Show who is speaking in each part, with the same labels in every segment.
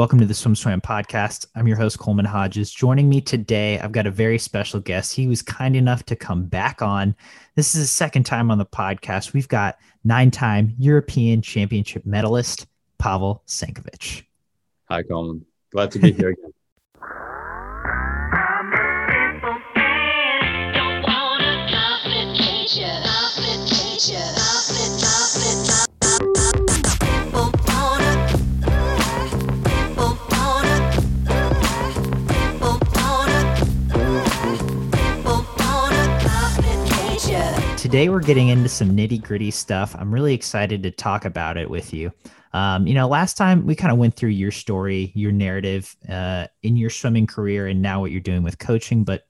Speaker 1: Welcome to the SwimSwam podcast. I'm your host, Coleman Hodges. Joining me today, I've got a very special guest. He was kind enough to come back on. This is his second time on the podcast. We've got nine time European Championship medalist, Pavel Sankovich.
Speaker 2: Hi, Coleman. Glad to be here again.
Speaker 1: Today, we're getting into some nitty gritty stuff. I'm really excited to talk about it with you. Um, you know, last time we kind of went through your story, your narrative uh, in your swimming career, and now what you're doing with coaching. But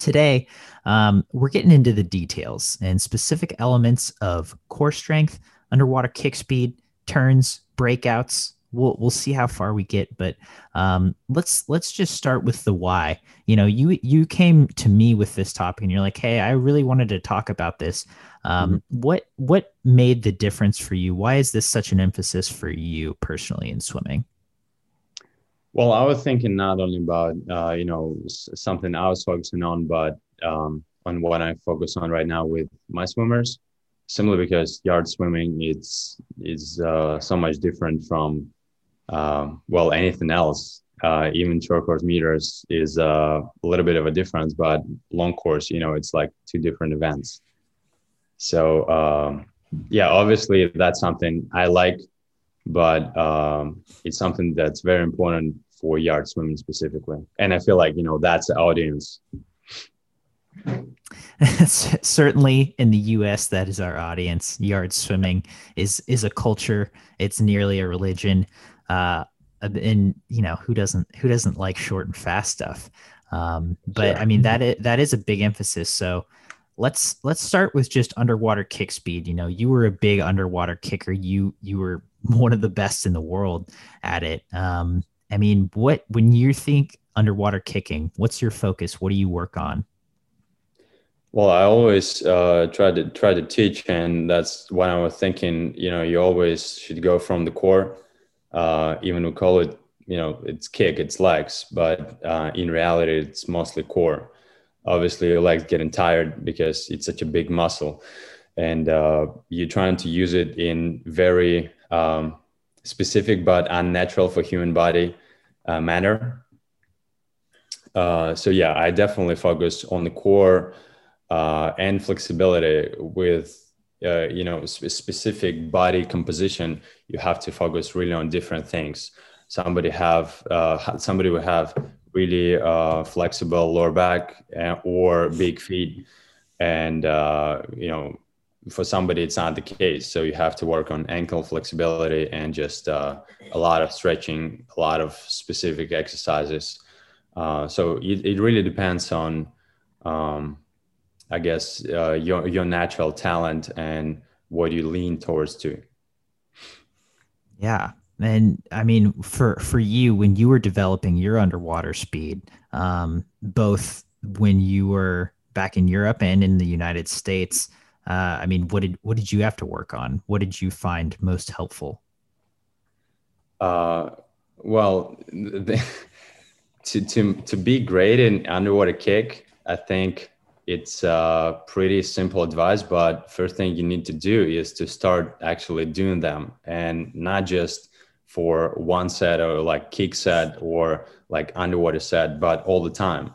Speaker 1: today, um, we're getting into the details and specific elements of core strength, underwater kick speed, turns, breakouts, we'll we'll see how far we get but um, let's let's just start with the why. You know you you came to me with this topic and you're like hey i really wanted to talk about this. Um, mm-hmm. what what made the difference for you? Why is this such an emphasis for you personally in swimming?
Speaker 2: Well i was thinking not only about uh, you know something i was focusing on but um, on what i focus on right now with my swimmers. Simply because yard swimming is is uh, so much different from um, well, anything else, uh, even short course meters is uh, a little bit of a difference, but long course, you know, it's like two different events. So um, yeah, obviously that's something I like, but um, it's something that's very important for yard swimming specifically. And I feel like you know that's the audience.
Speaker 1: Certainly in the U.S., that is our audience. Yard swimming is is a culture. It's nearly a religion uh, and you know who doesn't who doesn't like short and fast stuff? Um, but sure. i mean that is, that is a big emphasis. So let's let's start with just underwater kick speed. You know you were a big underwater kicker. You you were one of the best in the world at it. Um, i mean what when you think underwater kicking what's your focus? What do you work on?
Speaker 2: Well i always uh, try to try to teach and that's what i was thinking. You know you always should go from the core uh, even we call it you know it's kick it's legs but uh, in reality it's mostly core. Obviously your legs getting tired because it's such a big muscle. And uh, you're trying to use it in very um, specific but unnatural for human body uh, manner. Uh, so yeah i definitely focus on the core uh, and flexibility with uh, you know sp- specific body composition you have to focus really on different things. Somebody have uh, somebody will have really uh, flexible lower back and, or big feet. And uh, you know for somebody it's not the case. So you have to work on ankle flexibility and just uh, a lot of stretching a lot of specific exercises. Uh, so it, it really depends on um, I guess uh, your your natural talent and what you lean towards to.
Speaker 1: Yeah, and I mean for for you when you were developing your underwater speed, um, both when you were back in Europe and in the United States, uh, I mean, what did what did you have to work on? What did you find most helpful?
Speaker 2: Uh, well, the, to to to be great in underwater kick, I think it's a pretty simple advice but first thing you need to do is to start actually doing them and not just for one set or like kick set or like underwater set but all the time.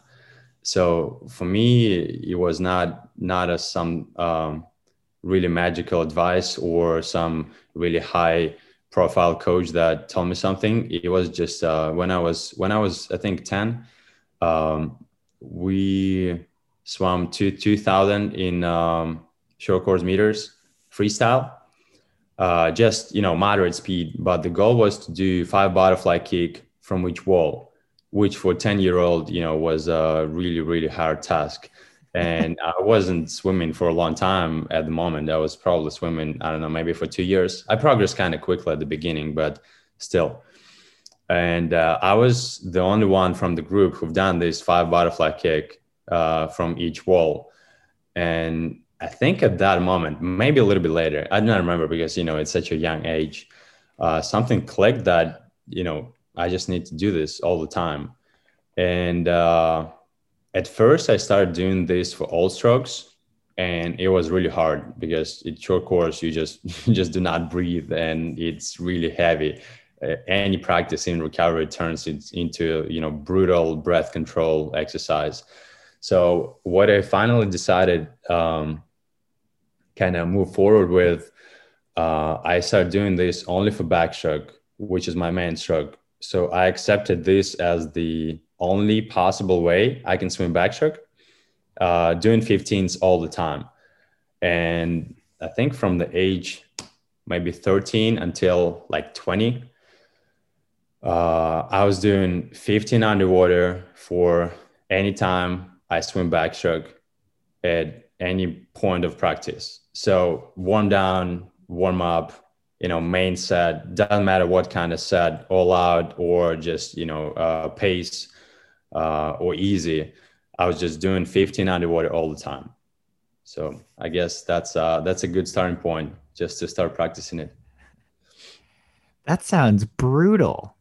Speaker 2: So for me it was not not a some um, really magical advice or some really high profile coach that told me something. It was just uh, when i was when i was i think 10 um, we swam to 2000 in um, short course meters freestyle. Uh, just you know moderate speed but the goal was to do five butterfly kick from each wall which for 10 year old you know was a really really hard task. And i wasn't swimming for a long time at the moment. I was probably swimming i don't know maybe for two years. I progressed kind of quickly at the beginning but still. And uh, i was the only one from the group who've done this five butterfly kick uh, from each wall. And I think at that moment, maybe a little bit later, I do not remember because, you know, it's such a young age, uh, something clicked that, you know, I just need to do this all the time. And uh, at first, I started doing this for all strokes, and it was really hard because it's short course. You just you just do not breathe, and it's really heavy. Uh, any practice in recovery turns it into you know brutal breath control exercise. So what I finally decided um, kind of move forward with, uh, I started doing this only for backstroke, which is my main stroke. So I accepted this as the only possible way I can swim backstroke, uh, doing 15s all the time. And I think from the age maybe 13 until like 20, uh, I was doing 15 underwater for any time I swim backstroke at any point of practice. So warm down, warm up, you know, main set, doesn't matter what kind of set, all out or just, you know, uh, pace uh, or easy. I was just doing 15 underwater all the time. So I guess that's uh, that's a good starting point just to start practicing it.
Speaker 1: That sounds brutal.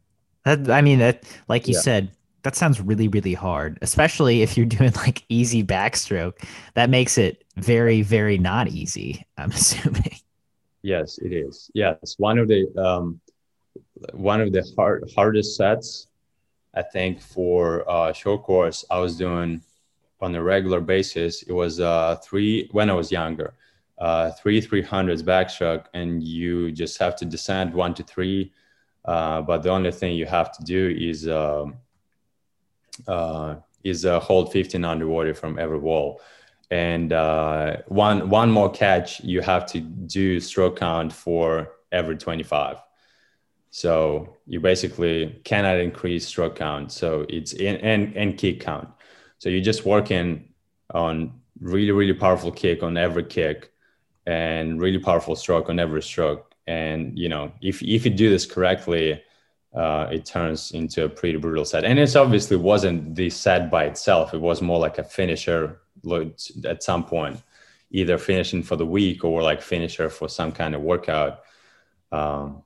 Speaker 1: That I mean that like you yeah. said, that sounds really really hard, especially if you're doing like easy backstroke. That makes it very very not easy. I'm assuming.
Speaker 2: Yes, it is. Yes, one of the um, one of the hard hardest sets, I think, for uh, short course. I was doing on a regular basis. It was uh, three when I was younger, uh, three three hundreds backstroke, and you just have to descend one to three. Uh, but the only thing you have to do is um, uh, is uh, hold 15 underwater from every wall. And uh, one one more catch you have to do stroke count for every 25 so you basically cannot increase stroke count. So it's in and, and kick count. So you're just working on really really powerful kick on every kick and really powerful stroke on every stroke. And you know if if you do this correctly uh, it turns into a pretty brutal set and it obviously wasn't the set by itself it was more like a finisher at some point, either finishing for the week or like finisher for some kind of workout. Um,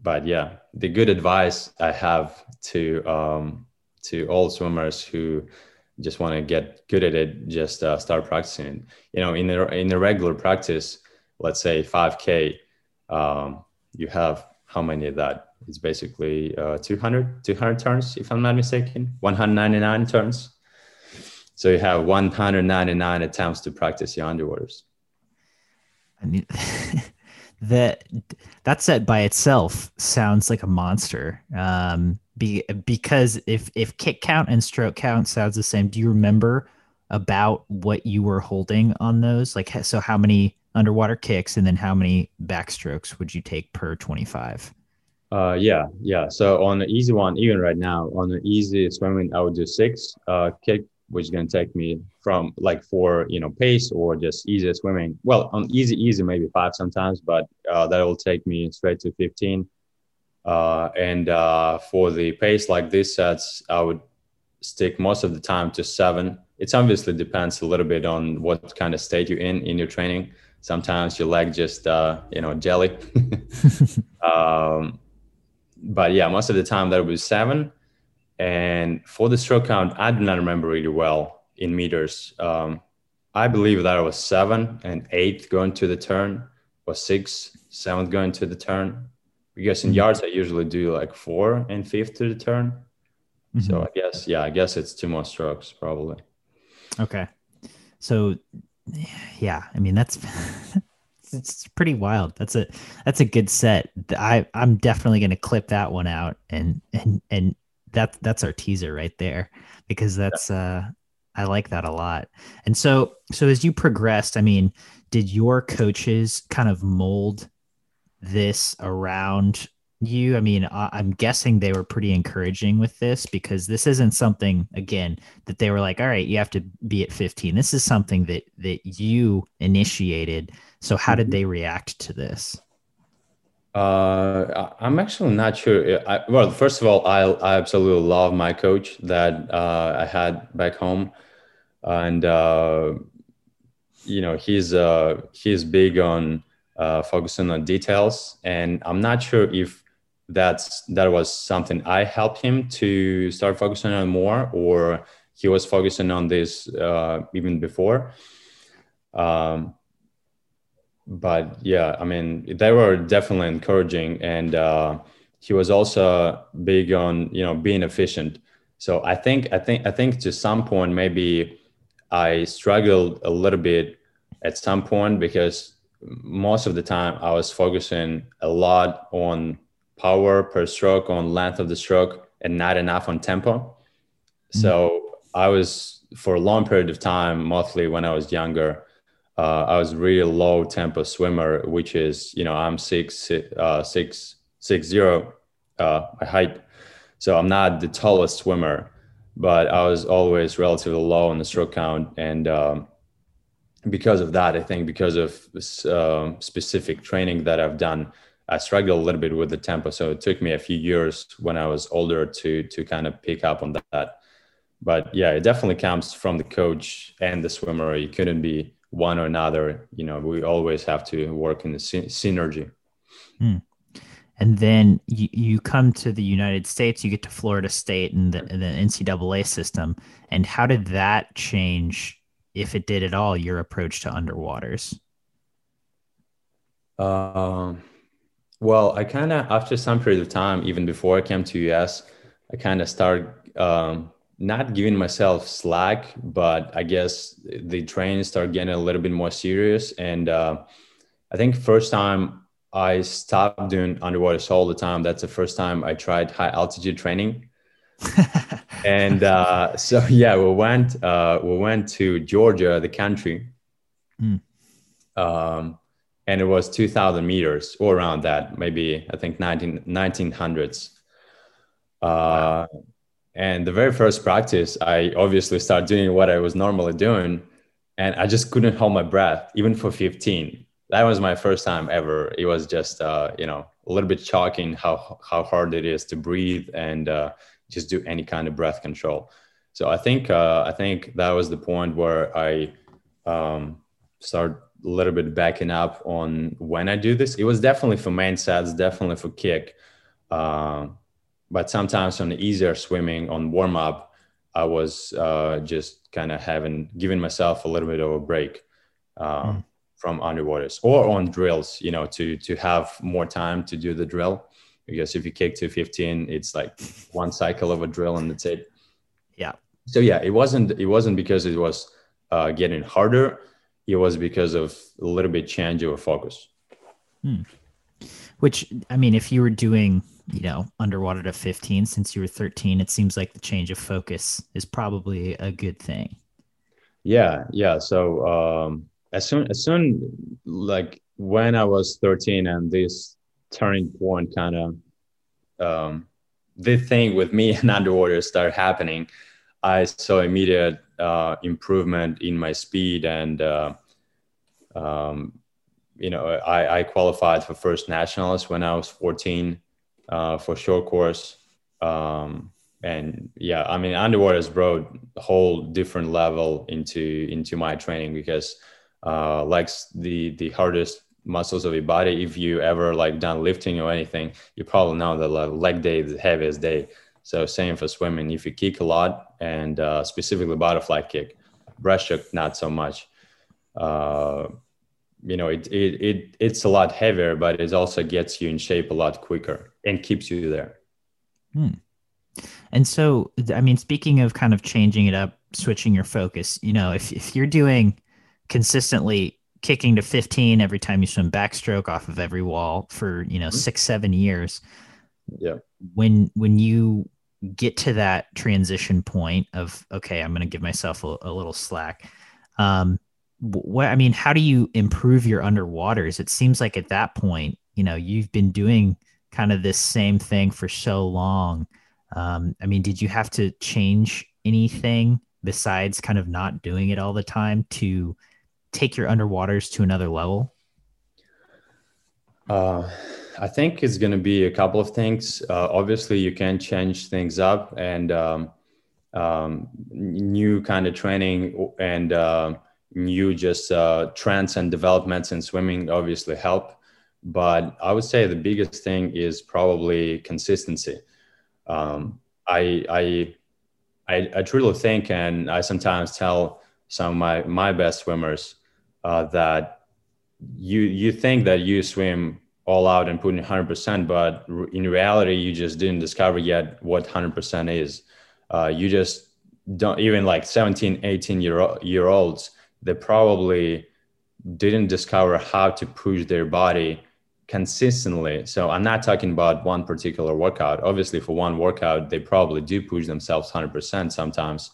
Speaker 2: but yeah, the good advice I have to um, to all swimmers who just want to get good at it, just uh, start practicing. You know, in a in a regular practice, let's say 5K, um, you have how many of that? It's basically uh, 200, 200 turns, if I'm not mistaken, 199 turns. So you have 199 attempts to practice your underwaters.
Speaker 1: I mean, that that set by itself sounds like a monster. Um, be, because if if kick count and stroke count sounds the same, do you remember about what you were holding on those? Like, so how many underwater kicks and then how many backstrokes would you take per 25?
Speaker 2: Uh, yeah, yeah. So on the easy one, even right now, on the easy swimming, I would do six. Uh, kick which is going to take me from like for you know pace or just easy swimming well on easy easy maybe five sometimes but uh, that will take me straight to 15 uh, and uh, for the pace like this sets i would stick most of the time to seven it obviously depends a little bit on what kind of state you're in in your training sometimes your leg just uh, you know jelly um, but yeah most of the time that be seven and for the stroke count, I do not remember really well in meters. Um, I believe that it was seven and eight going to the turn, was six, seventh going to the turn. Because in mm-hmm. yards, I usually do like four and fifth to the turn. Mm-hmm. So I guess, yeah, I guess it's two more strokes probably.
Speaker 1: Okay. So, yeah, I mean, that's. it's pretty wild. That's a that's a good set. I I'm definitely going to clip that one out and and and that that's our teaser right there because that's uh I like that a lot. And so so as you progressed, I mean, did your coaches kind of mold this around you? I mean, I'm guessing they were pretty encouraging with this because this isn't something again that they were like, "All right, you have to be at 15." This is something that that you initiated. So how did mm-hmm. they react to this?
Speaker 2: Uh, I'm actually not sure. I, well, first of all, I, I absolutely love my coach that uh, I had back home, and uh, you know he's uh, he's big on uh, focusing on details. And I'm not sure if that's that was something I helped him to start focusing on more, or he was focusing on this uh, even before. Um, but yeah, I mean, they were definitely encouraging, and uh, he was also big on you know being efficient. So I think I think I think to some point maybe I struggled a little bit at some point because most of the time I was focusing a lot on power per stroke, on length of the stroke, and not enough on tempo. Mm-hmm. So I was for a long period of time, mostly when I was younger, uh, I was really low tempo swimmer, which is you know I'm six uh, six six zero uh, my height, so I'm not the tallest swimmer, but I was always relatively low in the stroke count, and um, because of that, I think because of this, uh, specific training that I've done, I struggled a little bit with the tempo. So it took me a few years when I was older to to kind of pick up on that. But yeah, it definitely comes from the coach and the swimmer. You couldn't be one or another. You know, we always have to work in the synergy.
Speaker 1: Hmm. And then you, you come to the United States, you get to Florida State and the, the NCAA system. And how did that change if it did at all, your approach to underwaters?
Speaker 2: Um, well, I kind of after some period of time, even before I came to US, I kind of started um, not giving myself slack, but I guess the training started getting a little bit more serious. And uh, I think first time I stopped doing underwater all the time. That's the first time I tried high altitude training. and uh, so yeah, we went uh, we went to Georgia, the country, mm. um, and it was two thousand meters or around that, maybe I think 19, 1900s. Uh, wow. And the very first practice, I obviously started doing what I was normally doing, and I just couldn't hold my breath even for 15. That was my first time ever. It was just uh, you know a little bit shocking how how hard it is to breathe and uh, just do any kind of breath control. So I think uh, I think that was the point where I um, start a little bit backing up on when I do this. It was definitely for main sets, definitely for kick, uh, but sometimes on easier swimming on warm up, I was uh, just kind of having giving myself a little bit of a break. Mm. From underwaters or on drills, you know, to to have more time to do the drill because if you kick to 15 it's like one cycle of a drill and that's it
Speaker 1: yeah
Speaker 2: so yeah it wasn't it wasn't because it was uh, getting harder it was because of a little bit change of focus
Speaker 1: hmm. which i mean if you were doing you know underwater to 15 since you were 13 it seems like the change of focus is probably a good thing.
Speaker 2: Yeah yeah so um as soon as soon like when i was 13 and this turning point kind of um, the thing with me and underwater started happening i saw immediate uh, improvement in my speed and uh, um, you know I, I, qualified for first nationals when i was 14 uh, for short course. Um, and yeah i mean underwater has brought a whole different level into into my training because uh, like the the hardest muscles of your body if you ever like done lifting or anything you probably know that leg day is the heaviest day. So same for swimming. If you kick a lot and uh, specifically butterfly kick breaststroke not so much. Uh, you know it, it it it's a lot heavier but it also gets you in shape a lot quicker and keeps you there
Speaker 1: hmm. and so i mean speaking of kind of changing it up switching your focus you know if, if you're doing consistently kicking to 15 every time you swim backstroke off of every wall for you know mm-hmm. six seven years
Speaker 2: yeah
Speaker 1: when when you get to that transition point of okay i'm going to give myself a, a, little slack um what i mean how do you improve your underwaters it seems like at that point you know you've been doing kind of this same thing for so long um i mean did you have to change anything besides kind of not doing it all the time to take your underwaters to another level?
Speaker 2: Uh, I think it's going to be a couple of things. Uh, obviously, you can change things up, and um, um, new kind of training and uh, new just uh, trends and developments in swimming obviously help. but I would say the biggest thing is probably consistency. Um, I, I, I, I truly think, and I sometimes tell some of my, my best swimmers uh, that you you think that you swim all out and put in 100%, but in reality, you just didn't discover yet what 100% is. Uh, you just don't even like 17, 18 year, year olds, they probably didn't discover how to push their body consistently. So I'm not talking about one particular workout. Obviously, for one workout, they probably do push themselves 100% sometimes,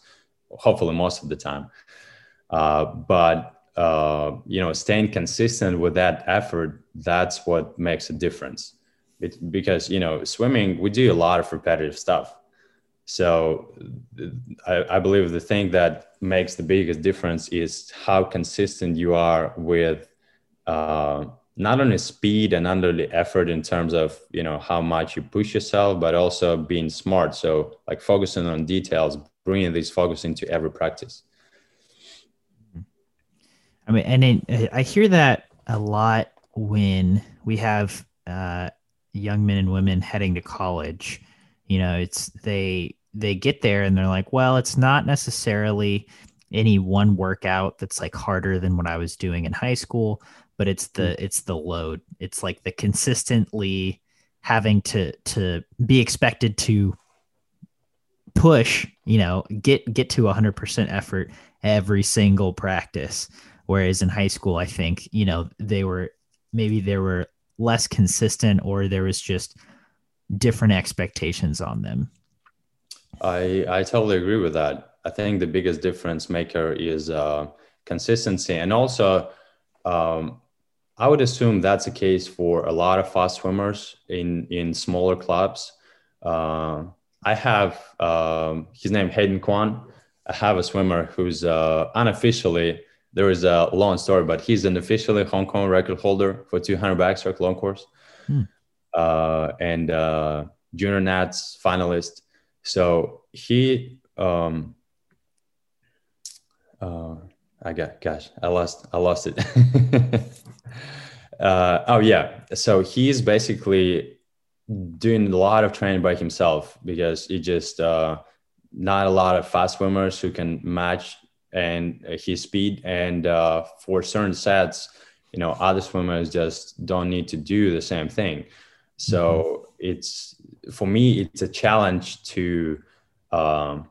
Speaker 2: hopefully, most of the time. Uh, but uh, you know, staying consistent with that effort, that's what makes a difference. It, because you know, swimming, we do a lot of repetitive stuff. So I, I, believe the thing that makes the biggest difference is how consistent you are with uh, not only speed and under the effort in terms of you know how much you push yourself, but also being smart. So like focusing on details, bringing this focus into every practice.
Speaker 1: I mean, and it, I hear that a lot when we have uh, young men and women heading to college. You know, it's they they get there and they're like, well, it's not necessarily any one workout that's like harder than what I was doing in high school, but it's the hmm. it's the load. It's like the consistently having to to be expected to push, you know, get get to 100% effort every single practice. Whereas in high school, I think, you know, they were maybe they were less consistent or there was just different expectations on them.
Speaker 2: I, I totally agree with that. I think the biggest difference maker is uh, consistency. And also, um, I would assume that's the case for a lot of fast swimmers in, in smaller clubs. Uh, I have um, his name Hayden Kwan. I have a swimmer who's uh, unofficially there is a long story, but he's an officially Hong Kong record holder for 200 backstroke long course, hmm. uh, and uh, junior nats finalist. So he, um, uh, I got, gosh, I lost, I lost it. uh, oh yeah, so he's basically doing a lot of training by himself because he just uh, not a lot of fast swimmers who can match and his speed. And uh, for certain sets, you know, other swimmers just don't need to do the same thing. So mm-hmm. it's for me, it's a challenge to um,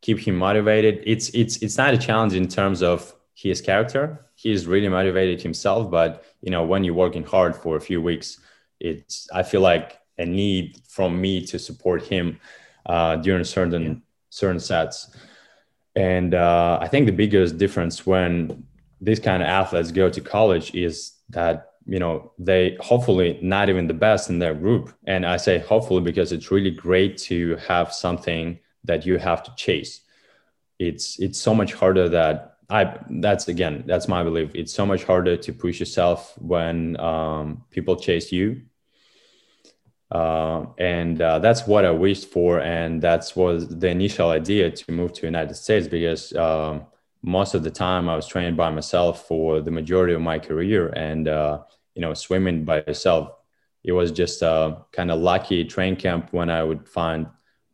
Speaker 2: keep him motivated. It's it's it's not a challenge in terms of his character. He's really motivated himself, but you know, when you're working hard for a few weeks, it's I feel like a need from me to support him uh, during certain yeah. certain sets. And uh, I think the biggest difference when these kind of athletes go to college is that you know they hopefully not even the best in their group. And i say hopefully because it's really great to have something that you have to chase. It's it's so much harder that i that's again that's my belief. It's so much harder to push yourself when um, people chase you. Uh, and uh, that's what I wished for, and that's was the initial idea to move to United States because um, most of the time I was training by myself for the majority of my career, and uh, you know, swimming by yourself, it was just a kind of lucky train camp when I would find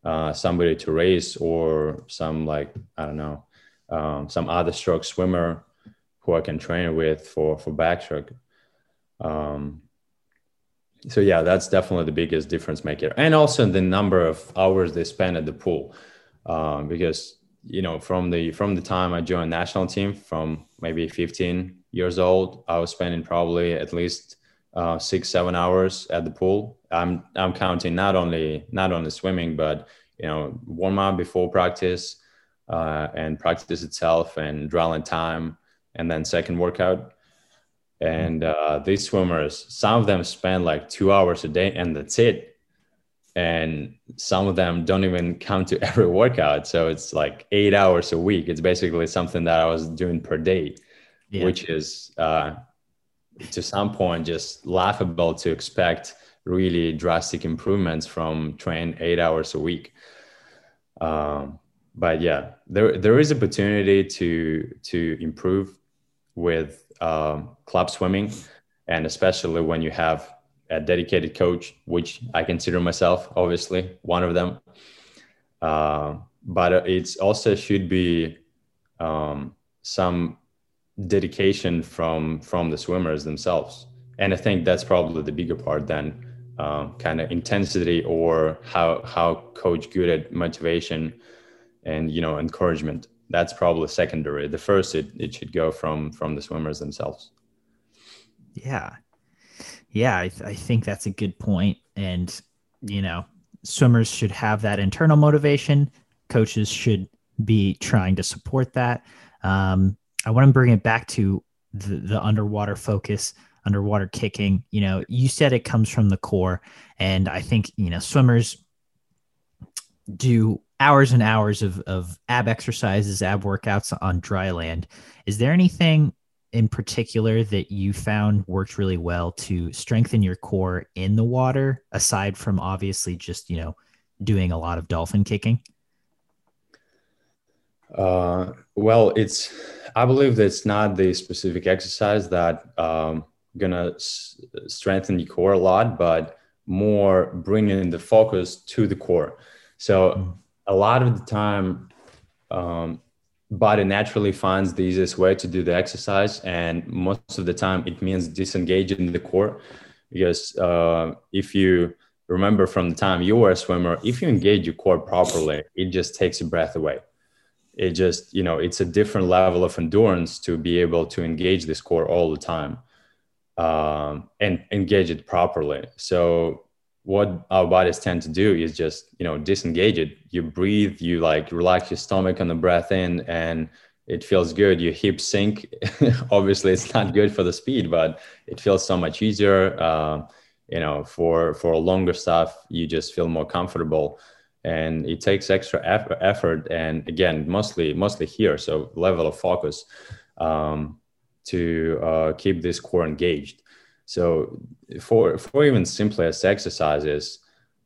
Speaker 2: uh, somebody to race or some like I don't know, um, some other stroke swimmer who I can train with for for backstroke. Um, so yeah that's definitely the biggest difference maker and also the number of hours they spend at the pool um, because you know from the from the time i joined national team from maybe 15 years old i was spending probably at least uh, six seven hours at the pool. I'm i'm counting not only not only swimming but you know warm up before practice uh, and practice itself and drilling time and then second workout. And uh, these swimmers some of them spend like two hours a day and that's it and some of them don't even come to every workout. So it's like eight hours a week. It's basically something that i was doing per day yeah. which is uh, to some point just laughable to expect really drastic improvements from train eight hours a week. Um, but yeah there there is opportunity to to improve with um, club swimming. And especially when you have a dedicated coach, which I consider myself, obviously one of them. Uh, but it's also should be um, some dedication from from the swimmers themselves, and I think that's probably the bigger part than um, kind of intensity or how how coach good at motivation and you know encouragement. That's probably secondary. The first it, it should go from from the swimmers themselves.
Speaker 1: Yeah, yeah, I, th- I think that's a good point. And, you know, swimmers should have that internal motivation. Coaches should be trying to support that. Um, I want to bring it back to the, the underwater focus, underwater kicking. You know, you said it comes from the core. And I think, you know, swimmers do hours and hours of, of ab exercises, ab workouts on dry land. Is there anything in particular that you found worked really well to strengthen your core in the water aside from obviously just you know doing a lot of dolphin kicking
Speaker 2: uh, well it's i believe that it's not the specific exercise that um, gonna s- strengthen the core a lot but more bringing the focus to the core so mm. a lot of the time um, body naturally finds the easiest way to do the exercise and most of the time it means disengaging the core because uh, if you remember from the time you were a swimmer if you engage your core properly it just takes your breath away. It just you know it's a different level of endurance to be able to engage this core all the time um, and engage it properly. So what our bodies tend to do is just you know disengage it. You breathe you like relax your stomach on the breath in and it feels good. Your hips sink obviously it's not good for the speed but it feels so much easier uh, you know for for longer stuff you just feel more comfortable. And it takes extra effort and again mostly mostly here so level of focus um, to uh, keep this core engaged so for for even simplest exercises,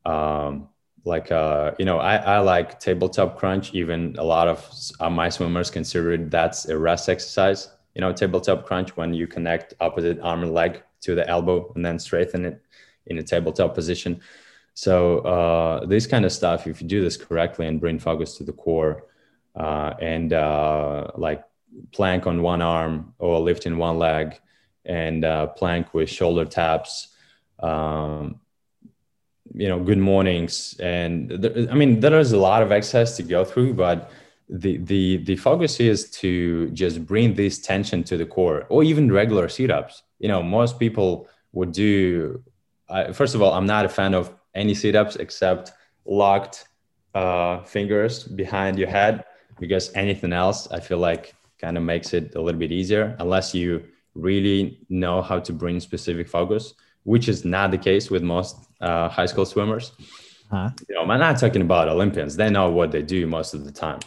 Speaker 2: um, like uh, you know, I, I like tabletop crunch. Even a lot of uh, my swimmers consider that's a rest exercise. You know, tabletop crunch when you connect opposite arm and leg to the elbow and then straighten it in a tabletop position. So uh, this kind of stuff, if you do this correctly and bring focus to the core, uh, and uh, like plank on one arm or lifting one leg, and uh, plank with shoulder taps. Um, you know, good mornings, and there, I mean there is a lot of exercise to go through, but the the the focus is to just bring this tension to the core, or even regular sit-ups. You know, most people would do. Uh, first of all, I'm not a fan of any sit-ups except locked uh, fingers behind your head because anything else, I feel like, kind of makes it a little bit easier unless you really know how to bring specific focus, which is not the case with most uh, high school swimmers. Huh? You know, I'm not talking about Olympians; they know what they do most of the time.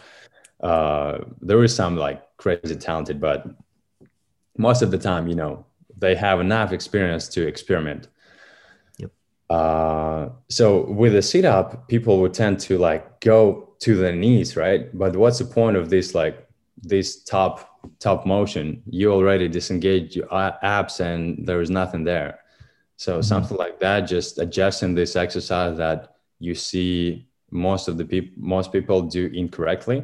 Speaker 2: Uh, there is some like crazy talented, but most of the time, you know, they have enough experience to experiment. Yep. Uh, so with a sit up, people would tend to like go to the knees, right? But what's the point of this like this top top motion, you already disengage your abs and there is nothing there. So mm-hmm. something like that, just adjusting this exercise that you see most of the people, most people do incorrectly,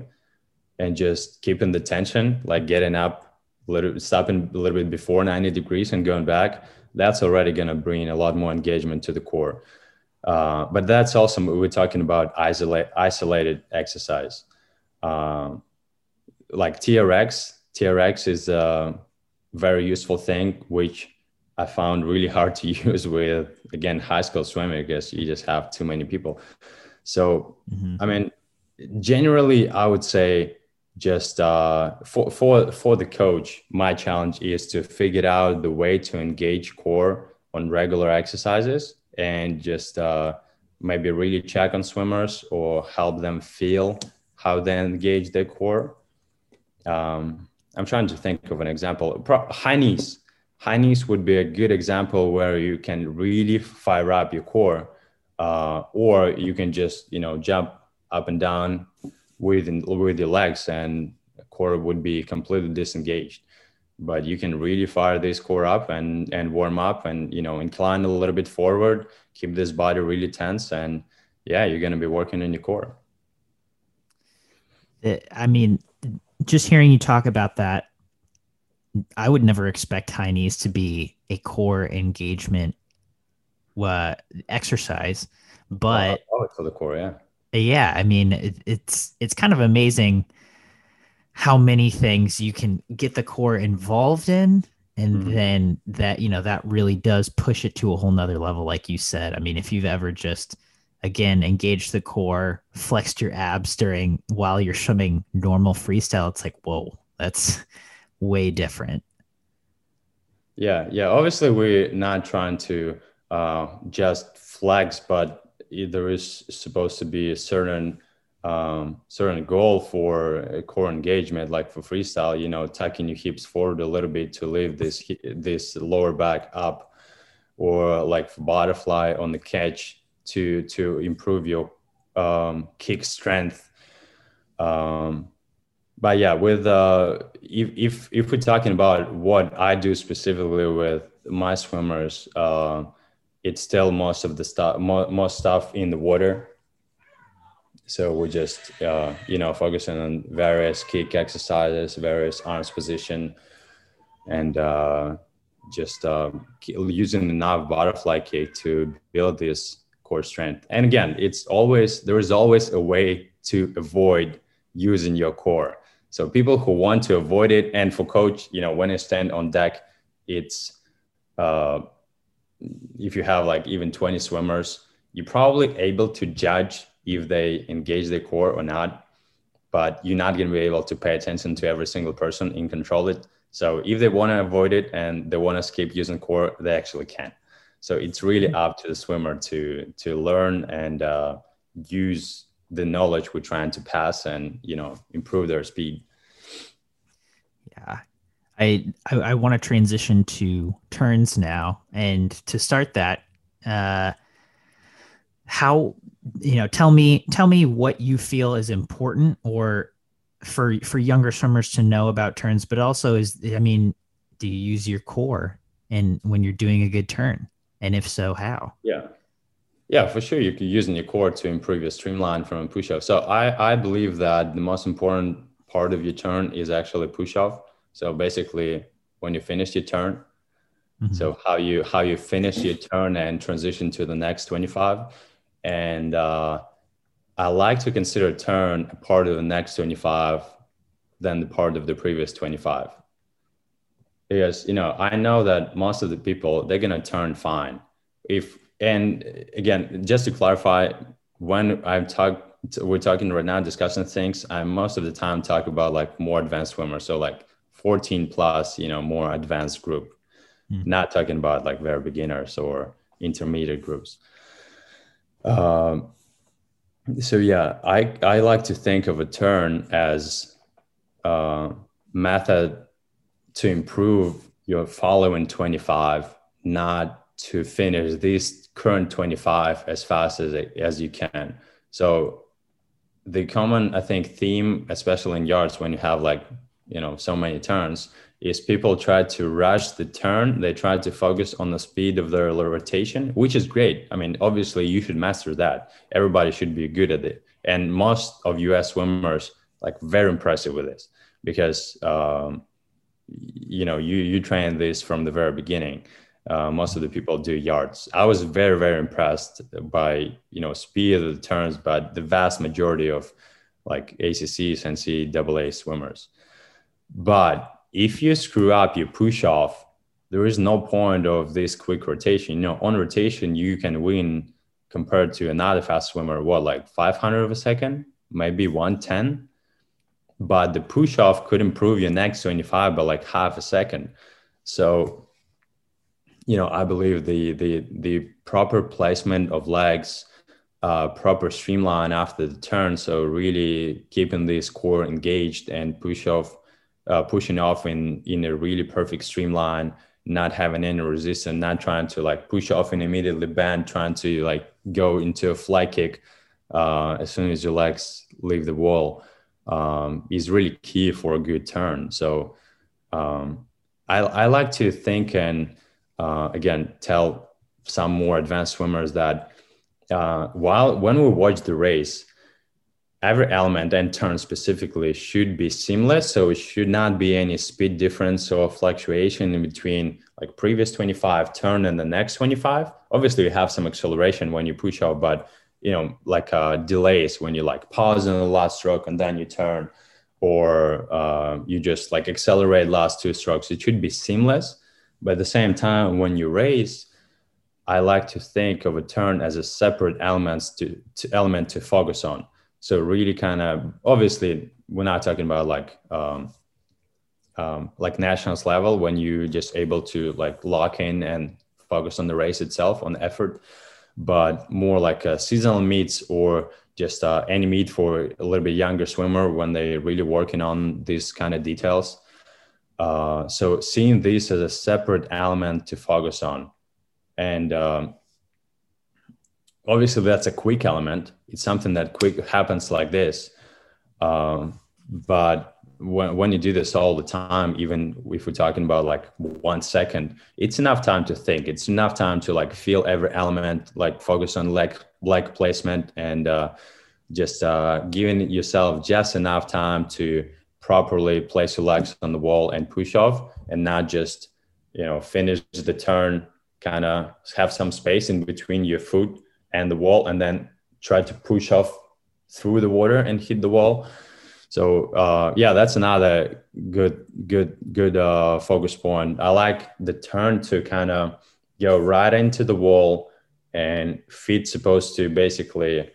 Speaker 2: and just keeping the tension, like getting up, little, stopping a little bit before 90 degrees and going back. That's already going to bring a lot more engagement to the core. Uh, but that's also we're talking about isolate, isolated exercise. Uh, like TRX, TRX is a very useful thing, which I found really hard to use with again high school swimming because you just have too many people. So mm-hmm. I mean, generally, I would say just uh, for for for the coach, my challenge is to figure out the way to engage core on regular exercises and just uh, maybe really check on swimmers or help them feel how they engage their core. Um, I'm trying to think of an example. Pro- high knees. High knees would be a good example where you can really fire up your core, uh, or you can just you know jump up and down with with your legs, and core would be completely disengaged. but you can really fire this core up and and warm up and you know incline a little bit forward keep this body really tense and yeah you're going to be working in your core
Speaker 1: i mean just hearing you talk about that i would never expect high knees to be a core engagement uh, exercise but
Speaker 2: oh, for the core yeah
Speaker 1: yeah i mean it, it's it's kind of amazing how many things you can get the core involved in and mm-hmm. then that you know that really does push it to a whole nother level like you said i mean if you've ever just again engaged the core flexed your abs during while you're swimming normal freestyle it's like whoa that's way different.
Speaker 2: Yeah yeah obviously we're not trying to uh, just flex but there is supposed to be a certain um, certain goal for core engagement, like for freestyle, you know, tucking your hips forward a little bit to lift this this lower back up, or like for butterfly on the catch to to improve your um, kick strength. Um, but yeah, with uh, if if if we're talking about what I do specifically with my swimmers, uh, it's still most of the stuff, most stuff in the water so we're just uh, you know focusing on various kick exercises various arms position and uh, just uh, using the nav butterfly kick to build this core strength. And again it's always there is always a way to avoid using your core. So people who want to avoid it and for coach you know when I stand on deck it's uh, if you have like even 20 swimmers you're probably able to judge if they engage their core or not but you're not going to be able to pay attention to every single person and control it. So if they want to avoid it and they want to skip using core they actually can so it's really mm-hmm. up to the swimmer to to learn and uh, use the knowledge we're trying to pass and you know improve their speed.
Speaker 1: Yeah. I i, I want to transition to turns now. And to start that uh how you know tell me tell me what you feel is important or for for younger swimmers to know about turns but also is i mean do you use your core and when you're doing a good turn and if so how?
Speaker 2: Yeah. Yeah for sure. You can use your core to improve your streamline from a push off so i i believe that the most important part of your turn is actually push off so basically when you finish your turn mm-hmm. so how you how you finish your turn and transition to the next 25 and uh, I like to consider turn a part of the next 25 than the part of the previous 25. Because, you know, I know that most of the people, they're going to turn fine. If, and again, just to clarify, when I'm talk, we're talking right now, discussing things, I most of the time talk about like more advanced swimmers. So like 14 plus, you know, more advanced group, mm. not talking about like very beginners or intermediate groups. Um, so yeah, I I like to think of a turn as a method to improve your following 25, not to finish this current 25 as fast as as you can. So the common I think theme, especially in yards, when you have like you know so many turns, is people try to rush the turn. They try to focus on the speed of their rotation, which is great. I mean, obviously, you should master that. Everybody should be good at it. And most of US swimmers, like, very impressive with this because, um, you know, you, you train this from the very beginning. Uh, most of the people do yards. I was very, very impressed by, you know, speed of the turns, but the vast majority of like ACCs and NCAA swimmers. But if you screw up your push off, there is no point of this quick rotation. You know, on rotation, you can win compared to another fast swimmer, what, like 500 of a second, maybe 110. But the push off could improve your next 25 by like half a second. So, you know, I believe the the the proper placement of legs, uh, proper streamline after the turn. So really keeping this core engaged and push off uh, pushing off in in a really perfect streamline not having any resistance not trying to like push off and immediately bend trying to like go into a fly kick uh, as soon as your legs leave the wall um, is really key for a good turn so um, I, I like to think and uh, again tell some more advanced swimmers that uh, while when we watch the race, every element and turn specifically should be seamless. So it should not be any speed difference or fluctuation in between like previous 25 turn and the next 25. Obviously, you have some acceleration when you push out, but you know, like uh, delays when you like pause in the last stroke and then you turn, or uh, you just like accelerate last two strokes. It should be seamless. But at the same time, when you race, I like to think of a turn as a separate elements to, to element to focus on. So really kind of obviously we're not talking about like um, um, like nationals level when you just able to like lock in and focus on the race itself on the effort, but more like a seasonal meets or just uh, any meet for a little bit younger swimmer when they're really working on these kind of details. Uh, so seeing this as a separate element to focus on, and um, obviously that's a quick element. It's something that quick happens like this. Um, but when, when you do this all the time even if we're talking about like one second it's enough time to think. It's enough time to like feel every element like focus on leg leg placement and uh, just uh, giving yourself just enough time to properly place your legs on the wall and push off and not just you know finish the turn kind of have some space in between your foot and the wall and then try to push off through the water and hit the wall so uh, yeah that's another good good good uh, focus point i like the turn to kind of go right into the wall and feet supposed to basically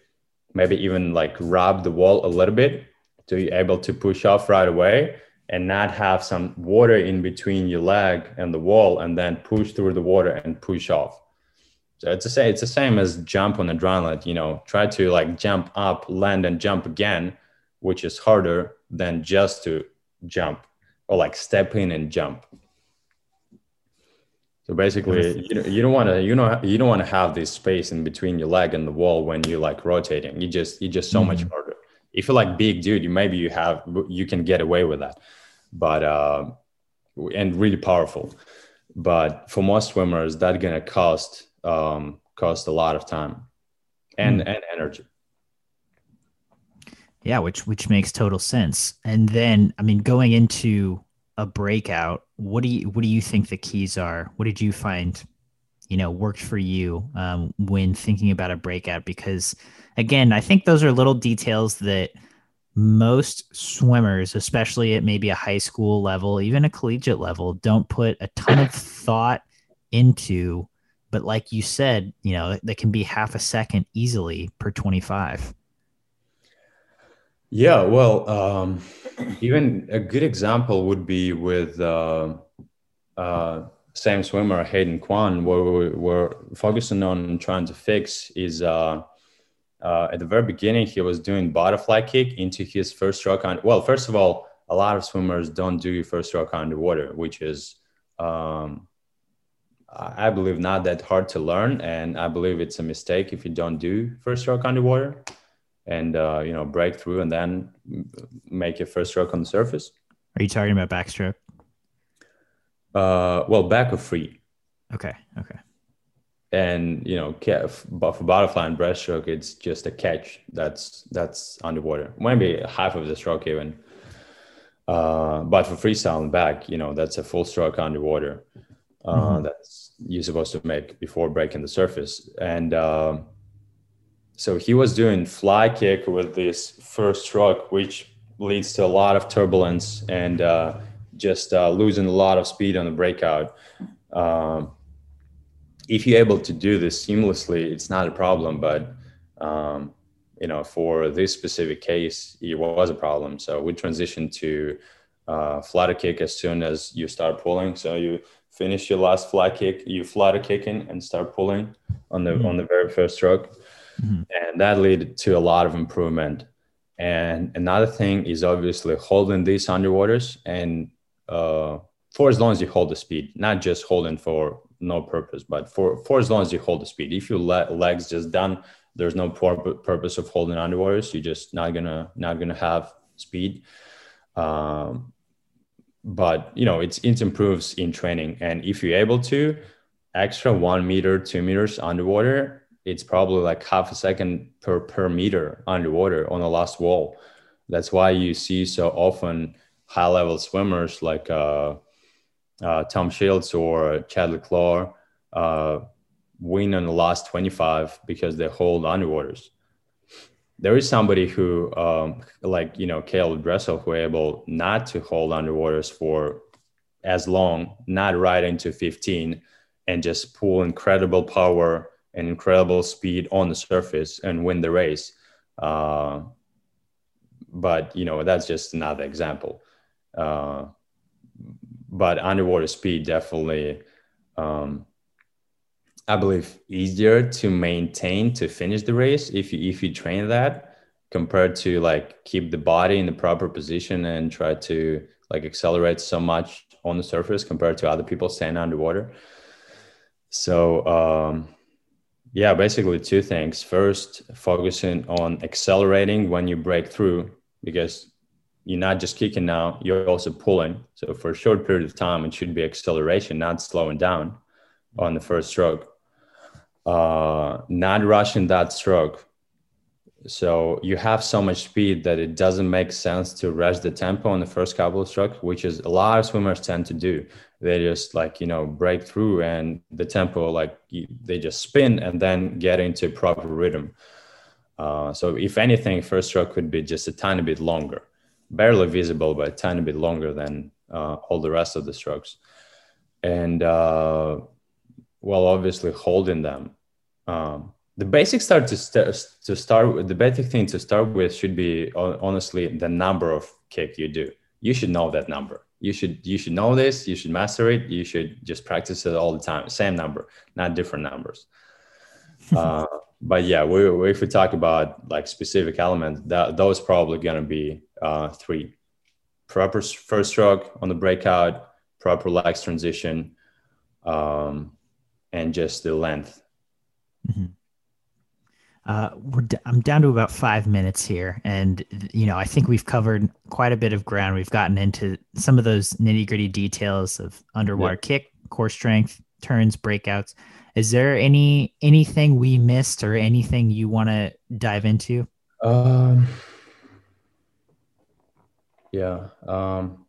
Speaker 2: maybe even like rub the wall a little bit to be able to push off right away and not have some water in between your leg and the wall and then push through the water and push off so it's the same. It's the same as jump on adrenaline. You know, try to like jump up, land, and jump again, which is harder than just to jump or like step in and jump. So basically, you you don't want to you know you don't want to have this space in between your leg and the wall when you're like rotating. You just you just so mm-hmm. much harder. If you're like big dude, you maybe you have you can get away with that, but uh, and really powerful. But for most swimmers, that's gonna cost um, cost a lot of time and mm. and energy.
Speaker 1: Yeah, which which makes total sense. And then, I mean, going into a breakout, what do you what do you think the keys are? What did you find, you know, worked for you um, when thinking about a breakout? Because again, I think those are little details that most swimmers, especially at maybe a high school level, even a collegiate level, don't put a ton of thought into but like you said, you know, that can be half a second easily per 25.
Speaker 2: Yeah, well, um, even a good example would be with uh, uh, same swimmer Hayden Kwan, where we were focusing on trying to fix is uh, uh, at the very beginning he was doing butterfly kick into his first stroke on. Well, first of all, a lot of swimmers don't do first stroke underwater, which is um, I believe not that hard to learn, and I believe it's a mistake if you don't do first stroke underwater, and uh, you know break through and then make your first stroke on the surface.
Speaker 1: Are you talking about backstroke?
Speaker 2: Uh, well, back or free.
Speaker 1: Okay. Okay.
Speaker 2: And you know, but for butterfly and breaststroke, it's just a catch that's that's underwater. Maybe half of the stroke even. Uh, but for freestyle and back, you know, that's a full stroke underwater uh, mm-hmm. that's you're supposed to make before breaking the surface. And uh, so he was doing fly kick with this first stroke, which leads to a lot of turbulence and uh, just uh, losing a lot of speed on the breakout. Um, if you're able to do this seamlessly, it's not a problem. But um, you know, for this specific case, it was a problem. So we transitioned to uh, flutter kick as soon as you start pulling. So you finish your last fly kick, you flutter kicking and start pulling on the mm-hmm. on the very first stroke, mm-hmm. and that led to a lot of improvement. And another thing is obviously holding these underwaters and uh, for as long as you hold the speed, not just holding for no purpose, but for for as long as you hold the speed. If your le- legs just done, there's no pur- purpose of holding underwaters. You're just not gonna not gonna have speed. Um, but you know it's it improves in training and if you're able to extra one meter two meters underwater it's probably like half a second per per meter underwater on the last wall. That's why you see so often high level swimmers like uh, uh, tom shields or chad le clos uh, win on the last 25 because they hold underwaters. There is somebody who, um, like you know, Caeleb Dressel, who are able not to hold underwaters for as long, not right into 15, and just pull incredible power and incredible speed on the surface and win the race. Uh, but you know, that's just another example. Uh, but underwater speed definitely um, I believe easier to maintain to finish the race if you if you train that compared to like keep the body in the proper position and try to like accelerate so much on the surface compared to other people standing underwater. So um, yeah, basically two things. First, focusing on accelerating when you break through because you're not just kicking now, you're also pulling. So for a short period of time, it should be acceleration, not slowing down on the first stroke uh, not rushing that stroke. So you have so much speed that it doesn't make sense to rush the tempo on the first couple of strokes, which is a lot of swimmers tend to do. They just like, you know, break through and the tempo, like they just spin and then get into proper rhythm. Uh, so if anything, first stroke could be just a tiny bit longer, barely visible, but a tiny bit longer than uh, all the rest of the strokes. And uh, well, obviously holding them um, the basic start to start to start with the basic thing to start with should be honestly the number of kick you do. You should know that number. You should you should know this. You should master it. You should just practice it all the time. Same number not different numbers. Uh, but yeah we, we, if we talk about like specific elements that those probably going to be uh, three. Proper first stroke on the breakout proper legs transition um, and just the length. Mm-hmm.
Speaker 1: Uh, we're d- I'm down to about five minutes here, and you know I think we've covered quite a bit of ground. We've gotten into some of those nitty gritty details of underwater kick, core strength, turns, breakouts. Is there any anything we missed or anything you want to dive into? Um,
Speaker 2: yeah. Um,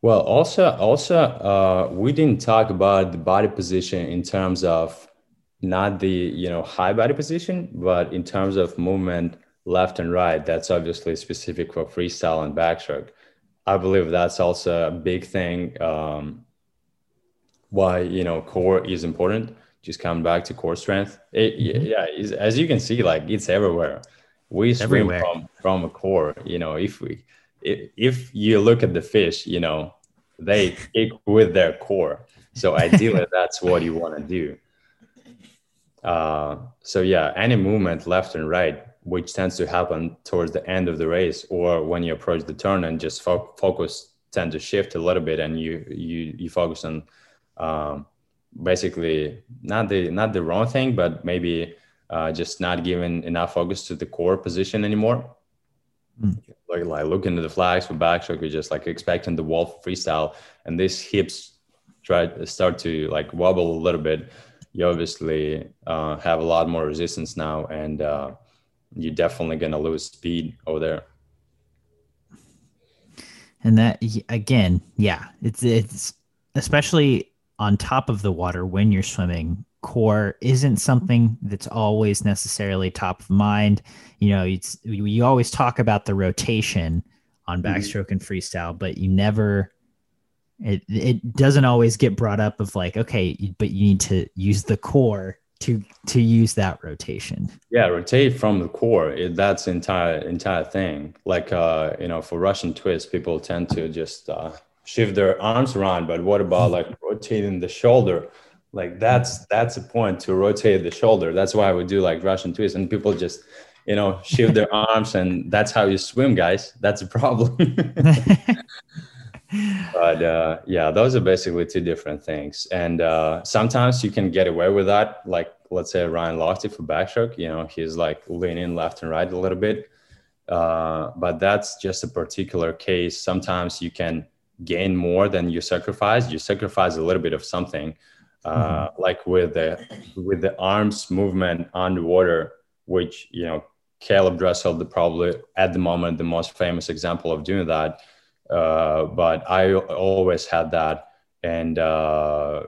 Speaker 2: well, also, also, uh, we didn't talk about the body position in terms of not the you know high body position, but in terms of movement left and right. That's obviously specific for freestyle and backstroke. I believe that's also a big thing. Um, why you know core is important. Just come back to core strength. It, mm-hmm. Yeah, as you can see, like it's everywhere. We swim everywhere. from from a core. You know, if we if you look at the fish, you know, they kick with their core. So ideally, that's what you want to do. Uh, so yeah, any movement left and right, which tends to happen towards the end of the race, or when you approach the turn and just fo- focus tend to shift a little bit, and you you you focus on um, basically not the not the wrong thing, but maybe uh, just not giving enough focus to the core position anymore. Mm. Like, like look into the flags for backstroke, you're just like expecting the wall freestyle, and these hips try to start to like wobble a little bit. You obviously uh, have a lot more resistance now, and uh, you're definitely gonna lose speed over there.
Speaker 1: And that again, yeah, it's it's especially on top of the water when you're swimming core isn't something that's always necessarily top of mind. You know, it's you always talk about the rotation on mm-hmm. backstroke mm-hmm. and freestyle, but you never it it doesn't always get brought up of like okay, but you need to use the core to to use that rotation.
Speaker 2: Yeah, rotate from the core. It, that's entire entire thing. Like uh, you know, for Russian twist, people tend to just uh, shift their arms around, but what about like rotating the shoulder? like that's that's a point to rotate the shoulder that's why we do like russian twist and people just you know shift their arms and that's how you swim guys that's a problem but uh, yeah those are basically two different things and uh, sometimes you can get away with that like let's say ryan lochte for backstroke you know he's like leaning left and right a little bit uh, but that's just a particular case. Sometimes you can gain more than you sacrifice. You sacrifice a little bit of something, uh, mm-hmm. like with the with the arms movement underwater, which you know Caeleb Dressel, the probably at the moment the most famous example of doing that. Uh, but I always had that, and uh,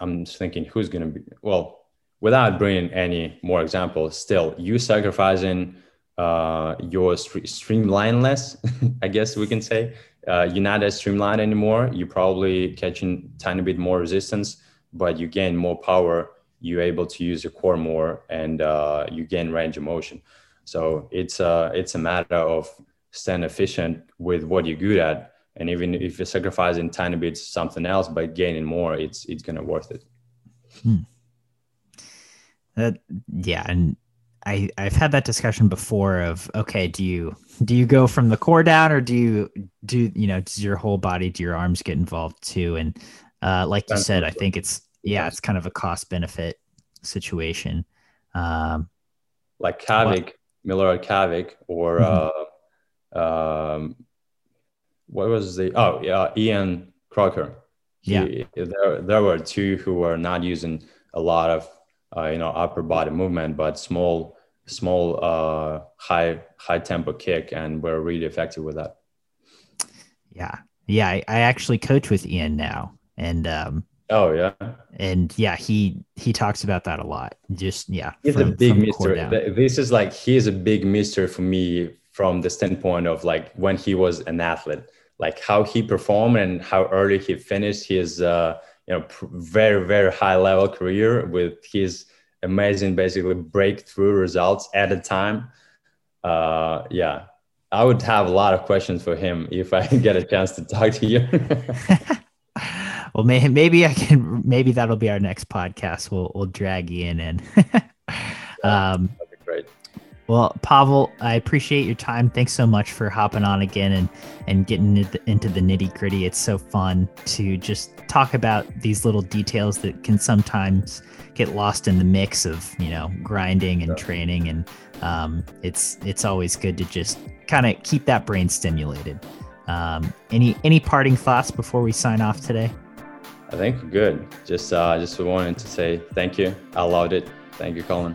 Speaker 2: I'm thinking who's going to be well without bringing any more examples. Still, you sacrificing uh, your st- streamlineless, I guess we can say. Uh, you're not as streamlined anymore. You're probably catching tiny bit more resistance, but you gain more power. You're able to use your core more, and uh, you gain range of motion. So it's a uh, it's a matter of staying efficient with what you're good at, and even if you're sacrificing tiny bits something else but gaining more, it's it's gonna worth it. Hmm.
Speaker 1: That yeah, and I I've had that discussion before of okay, do you do you go from the core down or do you do you know does your whole body do your arms get involved too? And uh, like you said, I think it's yeah, it's kind of a cost benefit situation. Um,
Speaker 2: like Cavic, Milorad Cavic, or mm-hmm. uh, um, what was the oh yeah Ian Crocker.
Speaker 1: Yeah,
Speaker 2: there there were two who were not using a lot of uh, you know upper body movement, but small small uh, high high tempo kick, and we're really effective with that.
Speaker 1: Yeah, yeah. I, I actually coach with Ian now, and um,
Speaker 2: oh yeah,
Speaker 1: and yeah, he he talks about that a lot. Just yeah,
Speaker 2: he's from, a big mister. This is like he's a big mystery for me from the standpoint of like when he was an athlete, like how he performed and how early he finished his. Uh, you know very very high level career with his amazing basically breakthrough results at a time. Uh yeah. I would have a lot of questions for him if i get a chance to talk to you.
Speaker 1: Well maybe, maybe i can maybe that'll be our next podcast. We'll we'll drag Ian in. Um well, Pavel, I appreciate your time. Thanks so much for hopping on again and and getting into the nitty gritty. It's so fun to just talk about these little details that can sometimes get lost in the mix of you know grinding and training, and um, it's it's always good to just kind of keep that brain stimulated. Um, any any parting thoughts before we sign off today?
Speaker 2: I think good. Just uh, just wanted to say thank you. I loved it. Thank you, Colin.